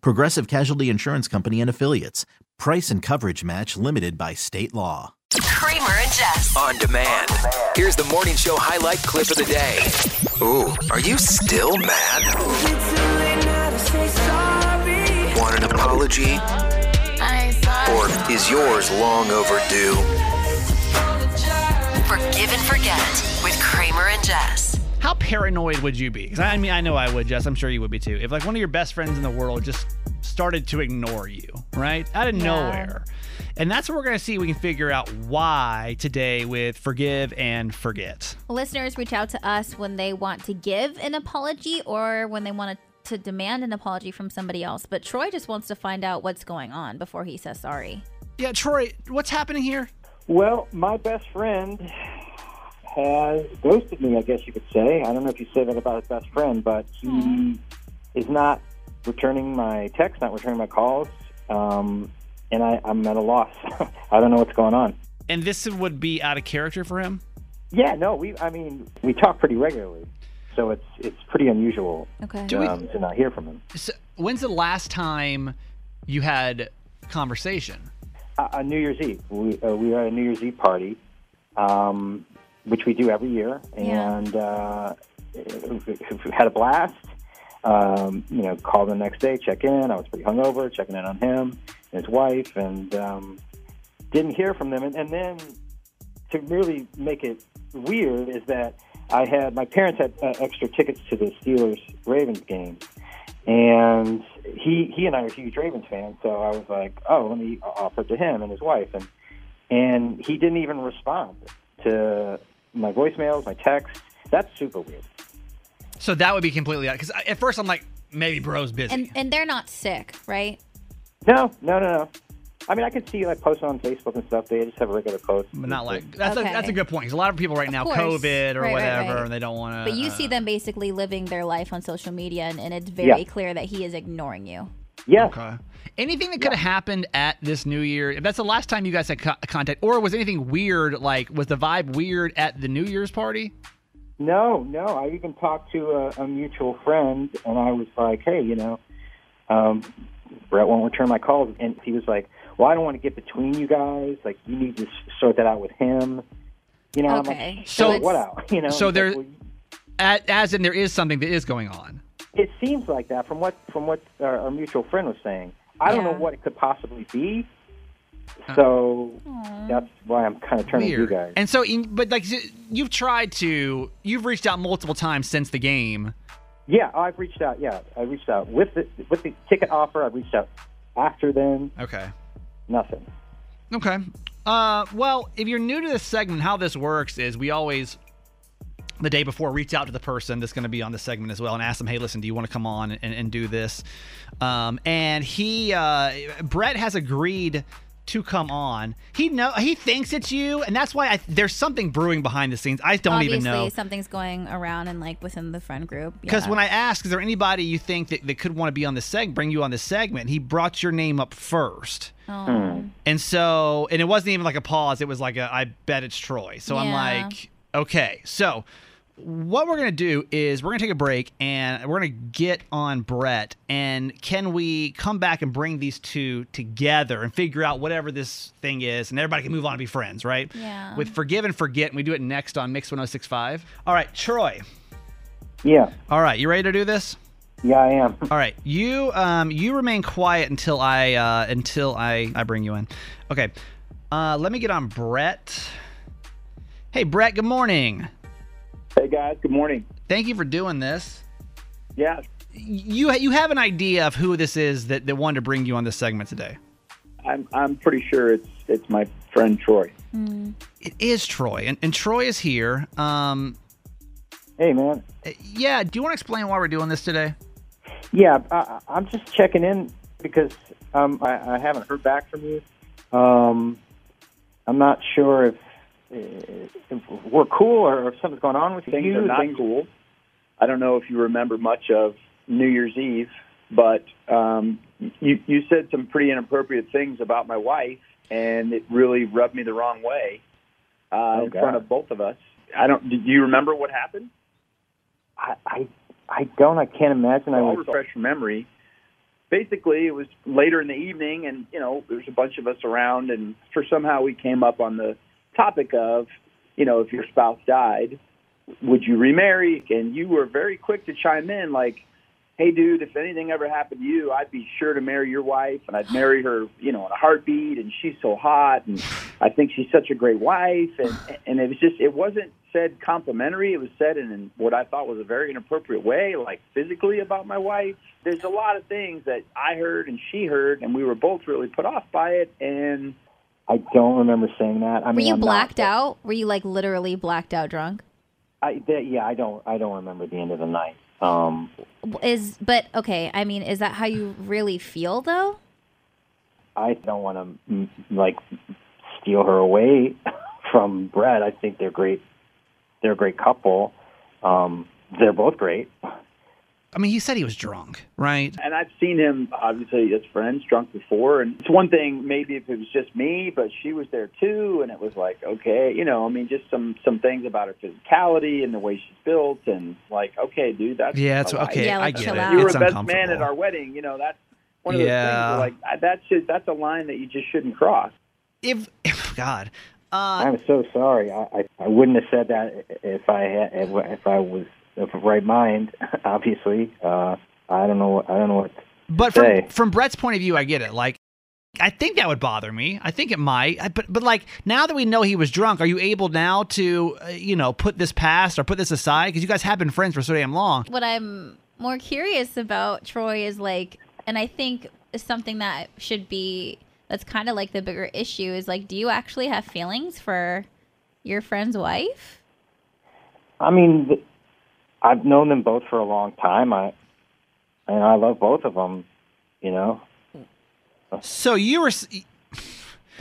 Progressive Casualty Insurance Company and Affiliates. Price and coverage match limited by state law. Kramer and Jess. On demand. Here's the morning show highlight clip of the day. Ooh, are you still mad? Want an apology? Or is yours long overdue? Forgive and forget with Kramer and Jess. How paranoid would you be? Because I mean, I know I would, Jess. I'm sure you would be too. If like one of your best friends in the world just started to ignore you, right, out of nowhere, and that's what we're gonna see. We can figure out why today with forgive and forget. Listeners reach out to us when they want to give an apology or when they want to, to demand an apology from somebody else. But Troy just wants to find out what's going on before he says sorry. Yeah, Troy, what's happening here? Well, my best friend has ghosted me, I guess you could say. I don't know if you say that about his best friend, but he is not returning my texts, not returning my calls, um, and I, I'm at a loss. I don't know what's going on. And this would be out of character for him. Yeah, no, we. I mean, we talk pretty regularly, so it's it's pretty unusual Okay. Do we- um, to not hear from him. So, when's the last time you had conversation? Uh, uh, New Year's Eve, we uh, we were at a New Year's Eve party, um, which we do every year, Yeah. and uh, had a blast. Um, you know, called the next day, check in. I was pretty hungover, checking in on him and his wife, and um, didn't hear from them. And, and then to really make it weird is that I had my parents had uh, extra tickets to the Steelers Ravens game, and he he and I are huge Ravens fans. So I was like, oh, let me offer it to him and his wife, and and he didn't even respond to my voicemails, my texts. That's super weird. So that would be completely out. Because at first I'm like, maybe bro's busy. And and they're not sick, right? No, no, no, no. I mean, I can see like posting on Facebook and stuff. They just have a regular posts. but not like that's a Okay. that's a good point. 'cause a lot of people right now, course. COVID or Right, right, whatever, right. and they don't want to. But you uh, see them basically living their life on social media, and, and it's very Yeah. clear that he is ignoring you. Yeah. Okay. Anything that could have happened at this New Year? If that's the last time you guys had co- contact, or was anything weird? Like, was the vibe weird at the New Year's party? No, no. I even talked to a, a mutual friend, and I was like, "Hey, you know, um, Brett won't return my calls," and he was like, "Well, I don't want to get between you guys. Like, you need to sort that out with him." You know, Okay. I'm like, So- "Sort what out? You know. so there- like, well, At, as in, there is something that is going on. It seems like that from what from what our, our mutual friend was saying. I don't know what it could possibly be. So that's why I'm kind of turning to you guys. And so, but like you've tried to, you've reached out multiple times since the game. Yeah, I've reached out. Yeah, I reached out with the with the ticket offer. I reached out after then. Okay. Nothing. Okay. Uh, well, if you're new to this segment, how this works is we always, the day before, reach out to the person that's going to be on the segment as well and ask them, hey, listen, do you want to come on and, and do this? Um, and he, uh, Brett has agreed to come on. He know he thinks it's you, and that's why I, there's something brewing behind the scenes. I don't Obviously, even know. something's going around and like within the friend group. Because yeah. when I asked, is there anybody you think that, that could want to be on the seg, bring you on the segment, he brought your name up first. Oh. And so, and it wasn't even like a pause. It was like a, I bet it's Troy. So I'm like, okay. So what we're gonna do is we're gonna take a break and we're gonna get on Brett. And can we come back and bring these two together and figure out whatever this thing is, and everybody can move on and be friends, right? Yeah. With forgive and forget, and we do it next on Mix 1065. All right, Troy. Yeah, All right, you ready to do this? yeah, I am. All right, you um you remain quiet until I uh until I I bring you in. Okay, uh let me get on Brett. Hey Brett, good morning. Hey guys, good morning. Thank you for doing this. Yeah, You you have an idea of who this is that, that wanted to bring you on this segment today. I'm I'm pretty sure it's it's my friend Troy. It is Troy, and, and Troy is here. Um, Hey, man. yeah. Do you want to explain why we're doing this today? Yeah, I, I'm just checking in because um, I, I haven't heard back from you. Um, I'm not sure if we're cool or if something's going on with Things you. are not Things- cool. I don't know if you remember much of New Year's Eve, but um, you you said some pretty inappropriate things about my wife, and it really rubbed me the wrong way uh, Oh, in God. front of both of us. I don't. Do you remember what happened? I, I, I don't. I can't imagine. I I'll would. refresh your memory. Basically, it was later in the evening, and you know, there's a bunch of us around, and for somehow we came up on the topic of, you know, if your spouse died, would you remarry? And you were very quick to chime in, like, "Hey, dude, if anything ever happened to you, I'd be sure to marry your wife, and I'd marry her, you know, in a heartbeat. And she's so hot, and I think she's such a great wife." And and it was just, it wasn't said complimentary. It was said in what I thought was a very inappropriate way, like physically about my wife. There's a lot of things that I heard and she heard, and we were both really put off by it. And I don't remember saying that. I mean, Were you I'm not- blacked out? Were you like literally blacked out drunk? I, that, yeah, I don't. I don't remember the end of the night. Um, Is but okay. I mean, is that how you really feel though? I don't want to like steal her away from Brett. I think they're great. They're a great couple. Um, they're both great. I mean, he said he was drunk, right? and I've seen him obviously as friends drunk before, and it's one thing maybe if it was just me, but she was there too, and it was like okay, you know, I mean, just some some things about her physicality and the way she's built, and like okay, dude, that's Yeah, it's okay. Yeah, I get it. You were it's a best man at our wedding, you know, that's one of those Yeah. things. Where, like I- that should that's a line that you just shouldn't cross. if, if God, uh, I'm so sorry. I, I, I wouldn't have said that if I had if, if I was of right mind. Obviously, uh, I don't know. I don't know what. But from say. from Brett's point of view, I get it. Like, I think that would bother me. I think it might. I- But but like now that we know he was drunk, are you able now to uh, you know put this past or put this aside because you guys have been friends for so damn long? What I'm more curious about Troy is like, and I think is something that should be that's kind of like the bigger issue is like, do you actually have feelings for your friend's wife? I mean, th- I've known them both for a long time. I and I love both of them. You know. So you were,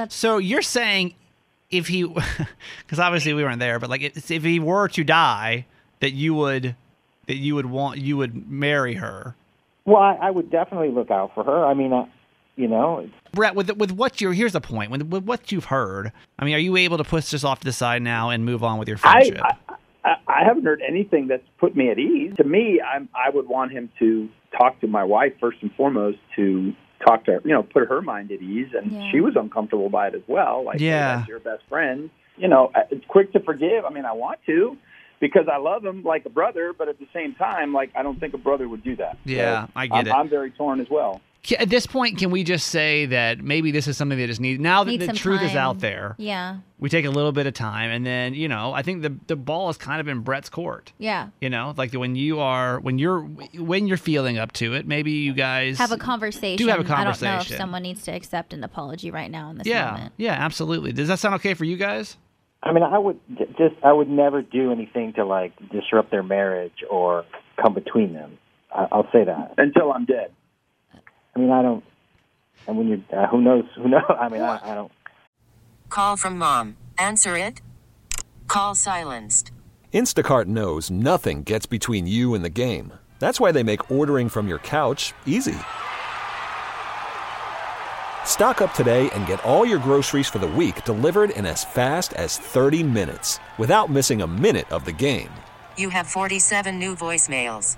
so you're saying if he, because obviously we weren't there, but like if if he were to die, that you would, that you would want you would marry her. Well, I, I would definitely look out for her. I mean, uh, you know, Brett, with with what you're here's the point. With, with what you've heard, I mean, are you able to push this off to the side now and move on with your I, friendship? I I I haven't heard anything that's put me at ease. To me, I'm I would want him to talk to my wife first and foremost to talk to her, you know, put her mind at ease, and Yeah. she was uncomfortable by it as well. Like, hey, Yeah. that's your best friend. You know, it's quick to forgive. I mean, I want to because I love him like a brother, but at the same time, like I don't think a brother would do that. Yeah, So I get I'm, it. I'm very torn as well. Ca- At this point, can we just say that maybe this is something that just needs now that Need the some truth is out there? Yeah, We take a little bit of time, and then you know, I think the the ball is kind of in Brett's court. yeah. You know, like when you are when you're when you're feeling up to it, maybe you guys Have a conversation. Do have a I don't know if someone needs to accept an apology right now in this Yeah, moment. yeah, absolutely. Does that sound okay for you guys? I mean, I would just I would never do anything to like disrupt their marriage or come between them. I, I'll say that. Until I'm dead. I mean, I don't. And when you, uh, who knows? Who knows? I mean, I, I don't. Call from mom. Answer it. Call silenced. Instacart knows nothing gets between you and the game. That's why they make ordering from your couch easy. Stock up today and get all your groceries for the week delivered in as fast as 30 minutes without missing a minute of the game. You have 47 new voicemails.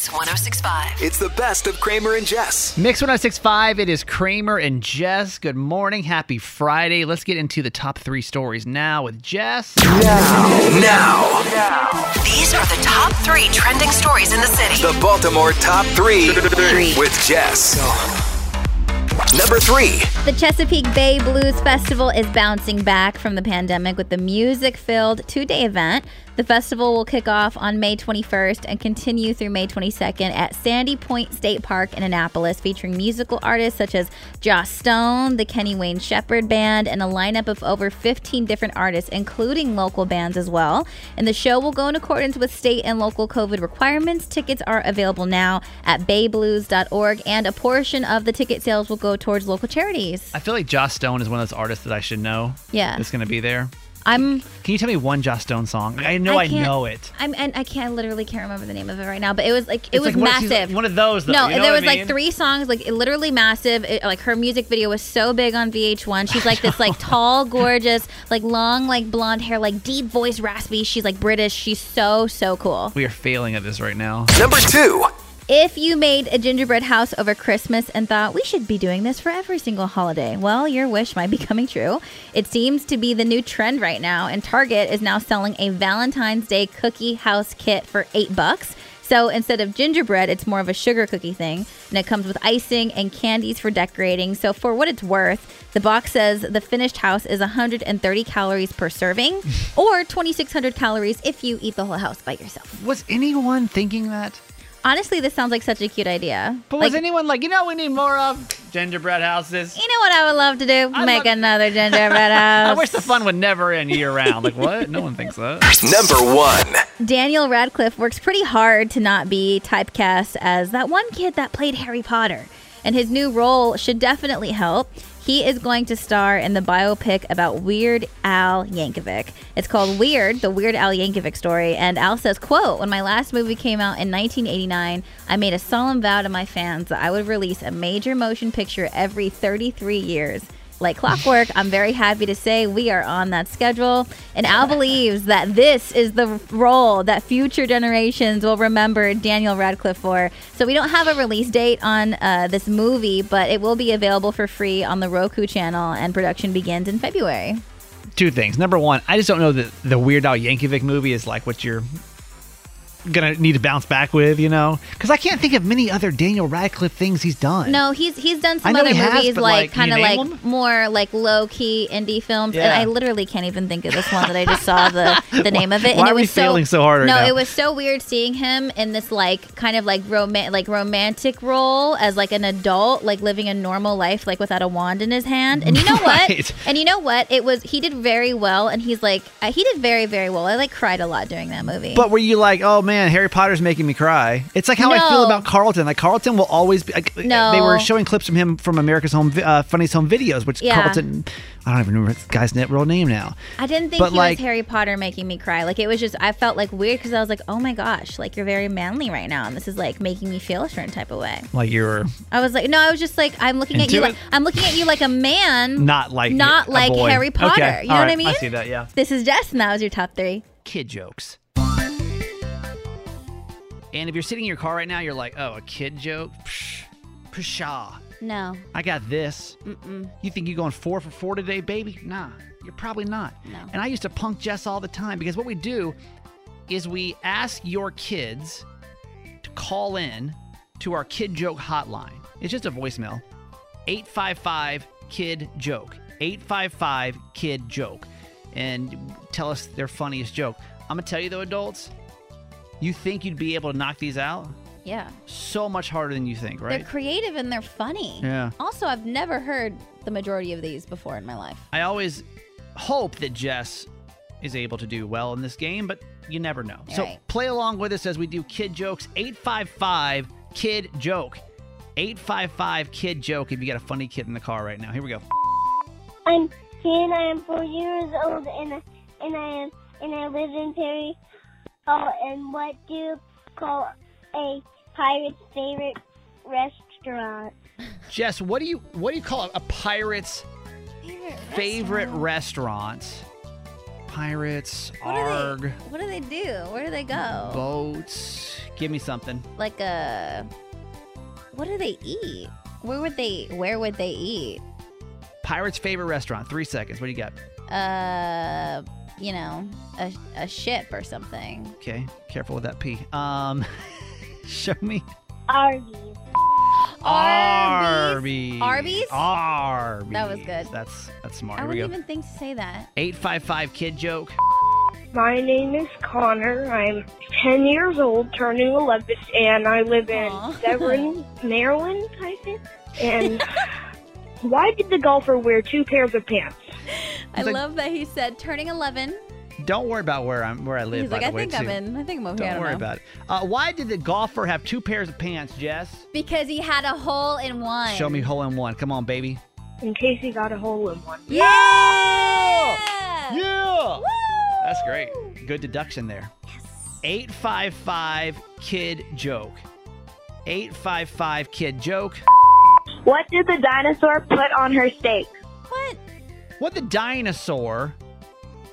Mix 1065. It's the best of Kramer and Jess. Mix 1065, it is Kramer and Jess. Good morning. Happy Friday. Let's get into the top three stories now with Jess. Now, These are the top three trending stories in the city. the Baltimore top three with Jess. Number three. The Chesapeake Bay Blues Festival is bouncing back from the pandemic with the music filled two day event. The festival will kick off on May 21st and continue through May 22nd at Sandy Point State Park in Annapolis, featuring musical artists such as Joss Stone, the Kenny Wayne Shepherd Band, and a lineup of over 15 different artists, including local bands as well. And the show will go in accordance with state and local COVID requirements. Tickets are available now at bayblues.org, and a portion of the ticket sales will go towards local charities. I feel like Joss Stone is one of those artists that I should know. Yeah. That's going to be there. I'm Can you tell me one Joss Stone song? I know I, can't- know it. I'm and I can't I literally can't remember the name of it right now, but it was like it It's was like one of- she's massive. one of those, though, No, you know there was I like three songs, like it, literally massive. It, like her music video was so big on VH1. She's like this like tall, gorgeous, like long, like blonde hair, like deep voice, raspy. She's like British. She's so so cool. We are failing at this right now. Number two. If you made a gingerbread house over Christmas and thought we should be doing this for every single holiday, well, your wish might be coming true. It seems to be the new trend right now, and Target is now selling a Valentine's Day cookie house kit for eight bucks. So instead of gingerbread, it's more of a sugar cookie thing, and it comes with icing and candies for decorating. So for what it's worth, the box says the finished house is 130 calories per serving, or 2,600 calories if you eat the whole house by yourself. Was anyone thinking that? Honestly, this sounds like such a cute idea. But Like- was anyone like, you know, we need more of gingerbread houses? You know what I would love to do? I Make love- another gingerbread house. I wish the fun would never end year round. Like, what? No one thinks that. Number one. Daniel Radcliffe works pretty hard to not be typecast as that one kid that played Harry Potter. And his new role should definitely help. He is going to star in the biopic about Weird Al Yankovic. It's called Weird, the Weird Al Yankovic story. And Al says, quote, when my last movie came out in 1989, I made a solemn vow to my fans that I would release a major motion picture every 33 years. Like clockwork, I'm very happy to say we are on that schedule. And Al believes that this is the role that future generations will remember Daniel Radcliffe for. So we don't have a release date on uh, this movie, but it will be available for free on the Roku channel, and production begins in February. Two things. Number one, I just don't know that the Weird Al Yankovic movie is like what you're gonna need to bounce back with, you know? Because I can't think of many other Daniel Radcliffe things he's done. No, he's he's done some other he has, movies like, like, kind of like more like low key indie films, and I literally can't even think of this one that I just saw the the name of it. Why and it are we was so, failing so hard right No, now? it was so weird seeing him in this like kind of like roman like romantic role as like an adult, like living a normal life, like without a wand in his hand. And you know Right. what? And you know what? It was he did very well, and he's like uh, he did very very well. I like cried a lot during that movie. But were you like, oh man, Harry Potter's making me cry. It's like how I feel about Carlton. Like Carlton will always be. Like, No. They were showing clips from him from America's Home, uh, Funniest Home Videos, which Yeah. Carlton. I don't even remember the guy's net real name now. I didn't think But, he like- was Harry Potter making me cry. Like it was just I felt like weird because I was like, oh my gosh, like you're very manly right now, and this is like making me feel a certain type of way. Like you were I was like, no, I was just like, I'm looking at you. it? Like, I'm looking at you like a man, not like not like boy. Harry Potter. Okay. You know all what I mean? I see that. Yeah. This is Jess, and that was your top three. Kid jokes. And if you're sitting in your car right now, you're like, oh, a kid joke? Psh, pshaw. No, I got this. Mm-mm. You think you're going four for four today, baby? Nah, you're probably not. No. And I used to punk Jess all the time because what we do is we ask your kids to call in to our kid joke hotline. It's just a voicemail 855 kid joke. 855 kid joke. And tell us their funniest joke. I'm going to tell you though, adults, you think you'd be able to knock these out? yeah, So much harder than you think, right? they're creative and they're funny. Yeah. Also, I've never heard the majority of these before in my life. I always hope that Jess is able to do well in this game, but you never know. so Right. play along with us as we do kid jokes. 855 kid joke. 855 kid joke if you got a funny kid in the car right now. Here we go. I'm ten. I am four years old, and I, and I am and I live in Perry. Oh, and what do you call a pirate's favorite restaurant? Jess, what do you what do you call a pirate's favorite restaurant? Pirates, What do arg, they? What do they do? Where do they go? boats. Give me something. like a what do they eat where would they where would they eat Pirate's favorite restaurant. Three seconds. What do you got? uh you know a, a ship or something Okay, careful with that P. Um, show me. Arby's. Arby's. Arby's? Arby's. That was good. That's that's smart. i Here we wouldn't go. even think to say that 855 kid joke. My name is Connor. I'm 10 years old, turning 11, and I live in Aw. Severn, Maryland, I think. And why did the golfer wear two pairs of pants? I like- love that he said turning 11 Don't worry about where I'm where I live. he's by like the i way, think i'm in i think i'm okay I Don't don't worry know. about it. Uh, why did the golfer have two pairs of pants, Jess? because he had a hole in one Show me hole in one. Come on, baby. In case he got a hole in one. yeah Yeah. Woo! That's great. Good deduction there. Yes. 855 kid joke. 855 kid joke. What did the dinosaur put on her steak? what What the dinosaur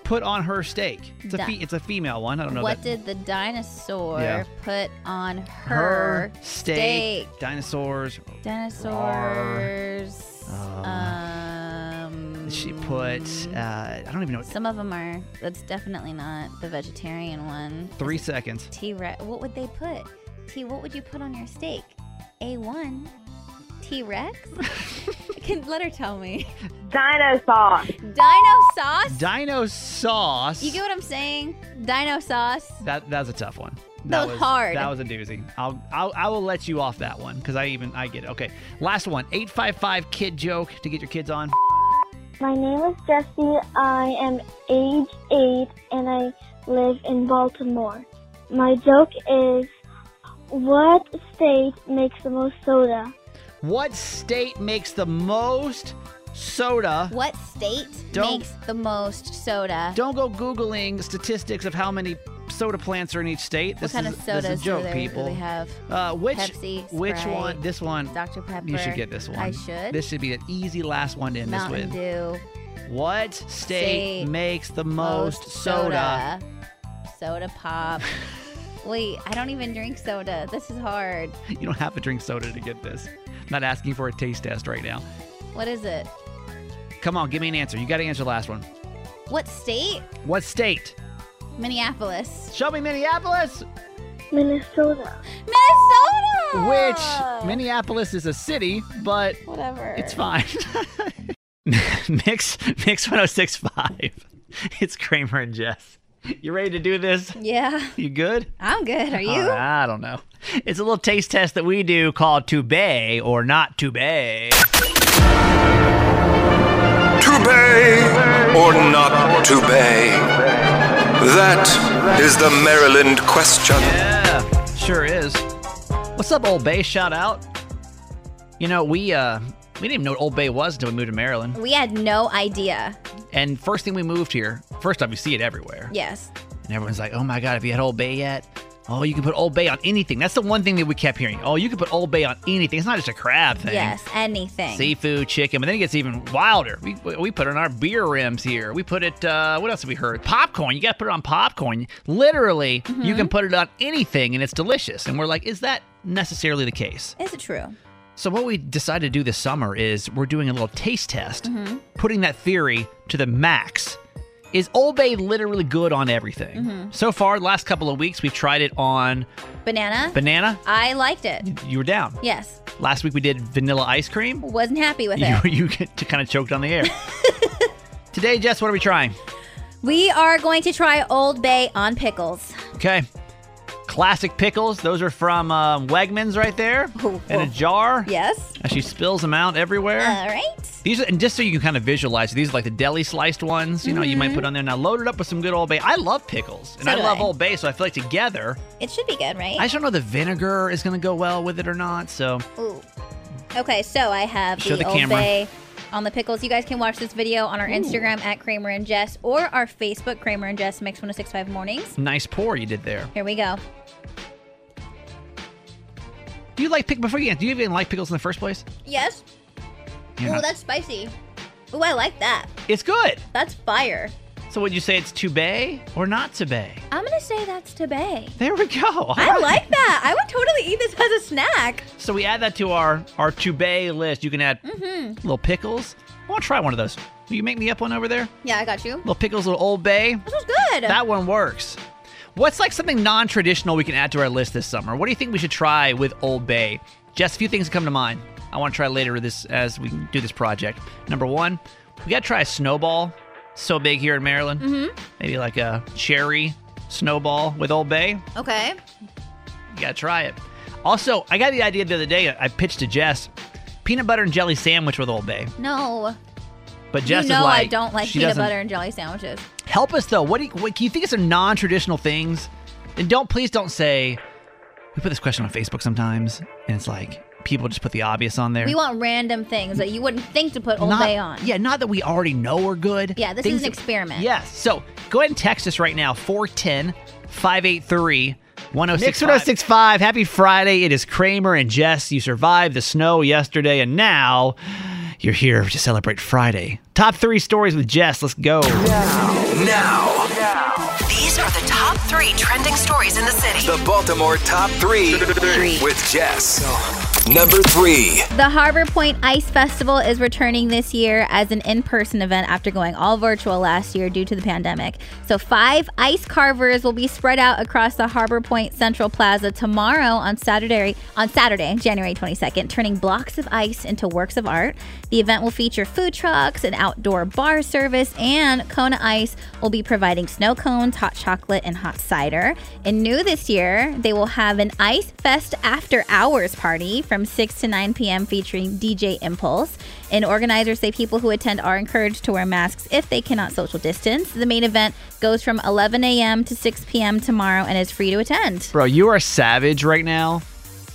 put on her steak? It's a fe- it's a female one. I don't know what that. did the dinosaur Yeah. put on her, steak? Dinosaurs. Dinosaurs. Um, Um, She put. Uh, I don't even know. Some of them are. That's definitely not the vegetarian one. Three seconds. T Rex. What would they put? T. What would you put on your steak? A one. T Rex. Can let her tell me. Dino sauce. Dino sauce. Dino sauce. you get what I'm saying? Dino sauce. that. That's a tough one. That was hard. That was a doozy. I'll, I'll I will let you off that one because I even I get it. Okay, last one. Eight five five kid joke to get your kids on. My name is Jesse. I am age eight and I live in Baltimore. My joke is what state makes the most soda? What state makes the most soda? What state Don't- makes the most soda? Don't go googling statistics of how many soda plants are in each state. what This kind is, of this is sodas a joke, do, they, people. do they have? Uh, which Pepsi, which Sprite, one? This one. Dr. Pepper. You should get this one. I should. This should be an easy last one to end Mountain this with. Dew. What state, State makes the most, soda? Soda pop. Wait, I don't even drink soda. This is hard. You don't have to drink soda to get this. I'm not asking for a taste test right now. What is it? Come on, give me an answer. You got to answer the last one. What state? What state? Minneapolis. Show me Minneapolis. Minnesota. Minnesota. Which Minneapolis is a city, but Whatever. it's fine. mix Mix 1065. It's Kramer and Jess. You ready to do this? Yeah, You good? I'm good. Are you? All right, I don't know. It's a little taste test that we do called to bay or not to bay. To bay or not to bay? That is the Maryland question. Yeah, sure is. What's up, Old Bay? Shout out. You know, we uh we didn't even know what Old Bay was until we moved to Maryland. We had no idea. And first thing we moved here, first off, you see it everywhere. Yes. And everyone's like, oh my God, have you had Old Bay yet? Oh, you can put Old Bay on anything. That's the one thing that we kept hearing. Oh, you can put Old Bay on anything. It's not just a crab thing. Yes, anything. Seafood, chicken, but then it gets even wilder. We, we put it on our beer rims here. We put it, uh, what else have we heard? Popcorn. You got to put it on popcorn. Literally, you Mm-hmm. can put it on anything and it's delicious. And we're like, is that necessarily the case? Is it true? So, what we decided to do this summer is we're doing a little taste test, Mhm. putting that theory to the max. Is Old Bay literally good on everything? Mhm. So far, the last couple of weeks, we've tried it on Banana? banana. I liked it. You were down. Yes. Last week, we did vanilla ice cream. Wasn't happy with You, it. you kind of choked on the air. Today, Jess, what are we trying? We are going to try Old Bay on pickles. Okay. Classic pickles. Those are from um, Wegmans right there in a jar. Yes. As she spills them out everywhere. All right. These are, and just so you can kind of visualize, these are like the deli sliced ones. You know, you might Mhm. put on there. Now load it up with some good Old Bay. I love pickles, and So I love I. Old Bay, so I feel like together, It should be good, right? I just don't know the vinegar is going to go well with it or not. So Ooh. Okay, so I have Show the, the Old camera. Bay on the pickles. You guys can watch this video on our Instagram at Kramer and Jess or our Facebook Kramer and Jess Mix 1065 Mornings. nice pour you did there. Here we go. Do you like pick before you? Do you even like pickles in the first place? Yes. You're Ooh, not- that's spicy. Oh, I like that. It's good. That's fire. So would you say it's to bay or not to bay? I'm gonna say that's to bay. There we go. I like that. I would totally eat this as a snack. So we add that to our our to bay list. You can add Mm-hmm. little pickles. I want to try one of those. Will you make me up one over there? Yeah, I got you. Little pickles, little Old Bay. This was good. That one works. What's like something non-traditional we can add to our list this summer? What do you think we should try with Old Bay? Just a few things that come to mind. I want to try later this as we do this project. Number one, we got to try a snowball. So big here in Maryland. Mhm. Maybe like a cherry snowball with Old Bay. Okay. You gotta try it. Also, I got the idea the other day. I pitched to Jess peanut butter and jelly sandwich with Old Bay. No. But Jess you know is like, I don't like peanut butter and jelly sandwiches. Help us though. What do you, what, can you think of some non-traditional things? And don't please don't say. We put this question on Facebook sometimes, and it's like people just put the obvious on there. We want random things that you wouldn't think to put Old not, Bay on. Yeah, not that we already know are good. Yeah, this Things is an that- experiment. Yes. So go ahead and text us right now 410 583 1065. Mix 1065. Happy Friday. It is Kramer and Jess. You survived the snow yesterday, and now you're here to celebrate Friday. Top three stories with Jess. Let's go. Now, Now. These are the top three trending stories in the city. the Baltimore top three, with Jess. Number three. The Harbor Point Ice Festival is returning this year as an in person event after going all virtual last year due to the pandemic. So, five ice carvers will be spread out across the Harbor Point Central Plaza tomorrow on Saturday, on Saturday, January 22nd, turning blocks of ice into works of art. The event will feature food trucks, an outdoor bar service, and Kona Ice will be providing snow cones, hot chocolate, and hot cider. And new this year, they will have an Ice Fest after hours party from 6 to 9 p.m. featuring DJ Impulse. And organizers say people who attend are encouraged to wear masks if they cannot social distance. The main event goes from 11 a.m. to 6 p.m. tomorrow and is free to attend. Bro, you are savage right now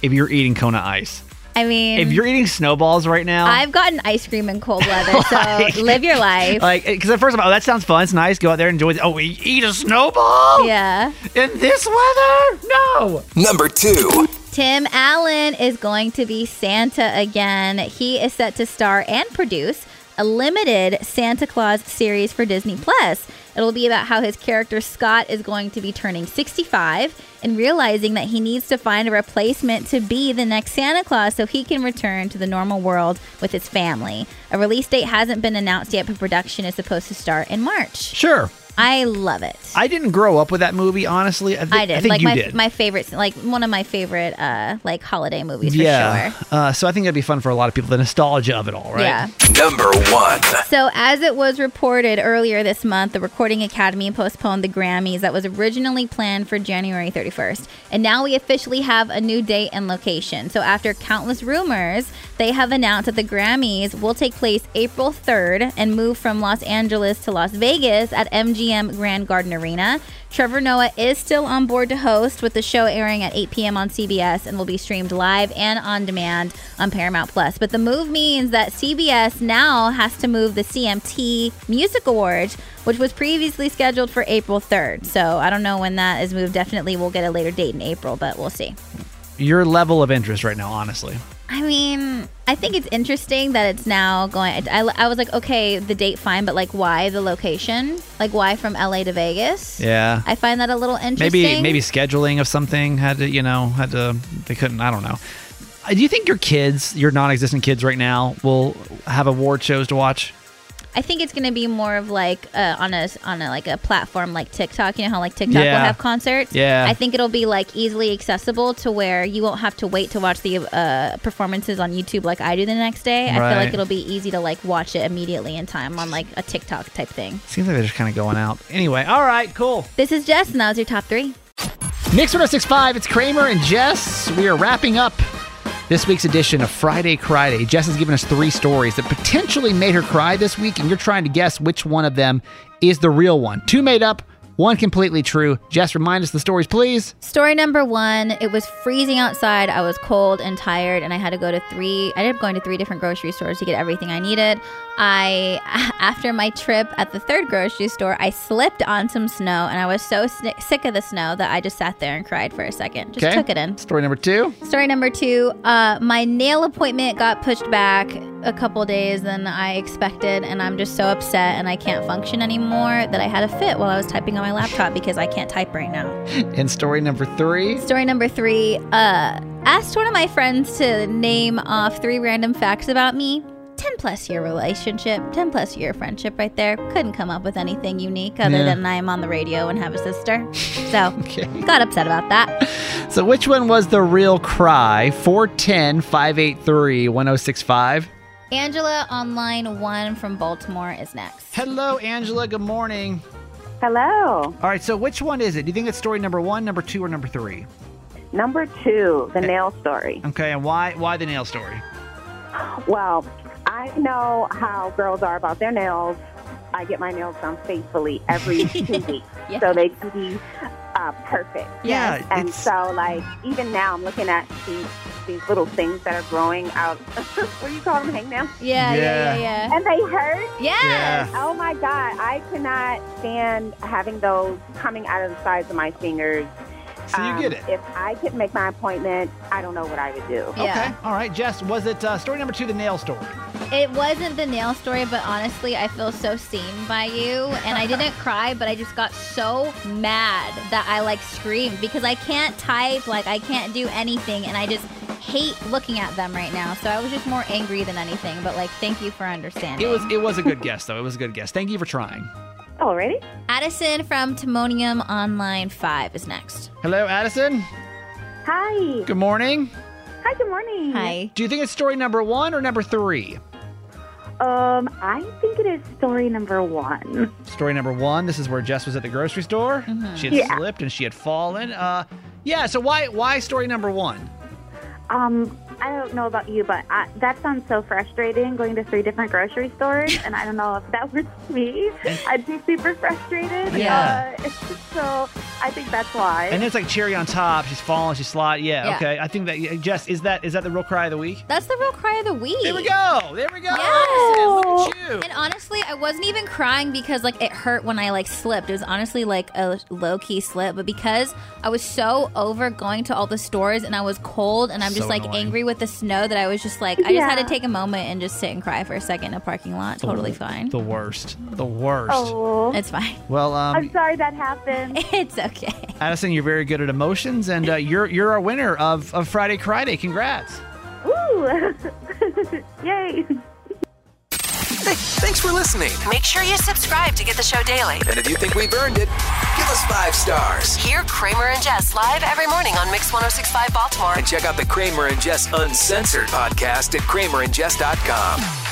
if you're eating Kona Ice. I mean, If you're eating snowballs right now, I've gotten ice cream in cold weather, so Like- live your life. like, because at first I'm like, oh, that sounds fun. It's nice. Go out there and enjoy it. Oh, we eat a snowball? yeah. In this weather? No. Number two. Tim Allen is going to be Santa again. He is set to star and produce a limited Santa Claus series for Disney Plus. It'll be about how his character Scott is going to be turning 65 and realizing that he needs to find a replacement to be the next Santa Claus so he can return to the normal world with his family. A release date hasn't been announced yet, but production is supposed to start in March. Sure. I love it. I didn't grow up with that movie, honestly. I, thi- I did. I think like you my did. my favorite like one of my favorite uh like holiday movies for yeah. sure. Uh, so I think that'd be fun for a lot of people. The nostalgia of it all, right? Yeah. Number one. So, as it was reported earlier this month, the Recording Academy postponed the Grammys that was originally planned for January 31st. And now we officially have a new date and location. So, after countless rumors, the they have announced that the Grammys will take place April 3rd and move from Los Angeles to Las Vegas at MGM Grand Garden Arena. Trevor Noah is still on board to host, with the show airing at 8 p.m. on CBS and will be streamed live and on demand on Paramount Plus. But the move means that CBS now has to move the CMT Music Awards, which was previously scheduled for April 3rd. So I don't know when that is moved. Definitely we'll get a later date in April, but we'll see. Your level of interest right now, honestly. I mean, I think it's interesting that it's now going. I, I was like, okay, the date fine, but like, why the location? Like, why from LA to Vegas? Yeah. I find that a little interesting. Maybe maybe scheduling of something had to you know had to they couldn't I don't know. Uh, Do you think your kids, your non-existent kids right now, will have award shows to watch? I think it's going to be more of like uh, on a on a like a platform like TikTok. You know how like TikTok will have concerts. Yeah. I think it'll be like easily accessible to where you won't have to wait to watch the uh, performances on YouTube like I do the next day. Right. I feel like it'll be easy to like watch it immediately in time on like a TikTok type thing. Seems like they're just kind of going out. Anyway, all right, cool. This is Jess, and that was your top three. Mix 1065, it's Kramer and Jess. We are wrapping up this week's edition of Friday Friday. Jess has given us three stories that potentially made her cry this week, and you're trying to guess which one of them is the real one. Two made up, one completely true. Jess, remind us the stories, please. Story number one it was freezing outside. I was cold and tired, and I had to go to three. I ended up going to three different grocery stores to get everything I needed. I, after my trip at the third grocery store, I slipped on some snow, and I was so sni sick of the snow that I just sat there and cried for a second. Just Okay. took it in. Story number two. Story number two uh, my nail appointment got pushed back a couple days than I expected, and I'm just so upset and I can't function anymore that I had a fit while I was typing on my laptop because I can't type right now. And story number three. Story number three uh, asked one of my friends to name off three random facts about me. 10 plus year relationship, 10 plus year friendship right there. Couldn't come up with anything unique other Yeah. than I am on the radio and have a sister. So, okay. got upset about that. So, which one was the real cry? 410 583 1065. Angela on line one from Baltimore is next. Hello, Angela. Good morning. Hello. All right, so which one is it? Do you think it's story number one, number two, or number three? Number two, the nail story. Okay, and why why the nail story? Well, I know how girls are about their nails. I get my nails done faithfully every two weeks, so they can be uh, perfect. Yeah, and it's- so like even now, I'm looking at these these little things that are growing out. what do you call them? Hangnails? Yeah, yeah, yeah, yeah. And they hurt. Yes. Yeah. Oh my god, I cannot stand having those coming out of the sides of my fingers. So you get it. If I could make my appointment, I don't know what I would do. Okay, all right, Jess. Was it uh, story number two, the nail story? It wasn't the nail story, but honestly, I feel so seen by you. And I didn't cry, but I just got so mad that I like screamed because I can't type, like, I can't do anything. And I just hate looking at them right now. So I was just more angry than anything. But, like, thank you for understanding. It was it was a good guess though. It was a good guess. Thank you for trying. Already? Addison from Timonium Online 5 is next. Hello, Addison. Hi. Good morning. Hi, good morning. Hi. Do you think it's story number one or number three? Um, I think it is story number one. Story number one. This is where Jess was at the grocery store. She had Yeah. slipped and she had fallen. Uh, yeah. So why why story number one? Um, I don't know about you, but I, that sounds so frustrating going to three different grocery stores, and I don't know if that was me. I'd be super frustrated. Yeah. Uh, so I think that's why. And it's like cherry on top. She's falling. She's slot. Yeah, Yeah. Okay. I think that yeah, Jess is that is that the real cry of the week? That's the real cry of the week. There we go. There we go. Yes. Look at you. And honestly, I wasn't even crying because like it hurt when I like slipped. It was honestly like a low key slip, but because I was so over going to all the stores and I was cold and I'm just So like annoying. angry with the snow that I was just like I just had to take a moment and just sit and cry for a second in a parking lot. Totally fine. The worst. The worst. oh, It's fine. Well, um, I'm sorry that happened. It's okay. Addison, you're very good at emotions, and uh, you're you're our winner of, of Friday Friday. Congrats. Woo! Yay! Hey, thanks for listening. Make sure you subscribe to get the show daily. And if you think we've earned it, give us five stars. Hear Kramer and Jess live every morning on Mix 1065 Baltimore. And check out the Kramer and Jess Uncensored podcast at kramerandjess.com.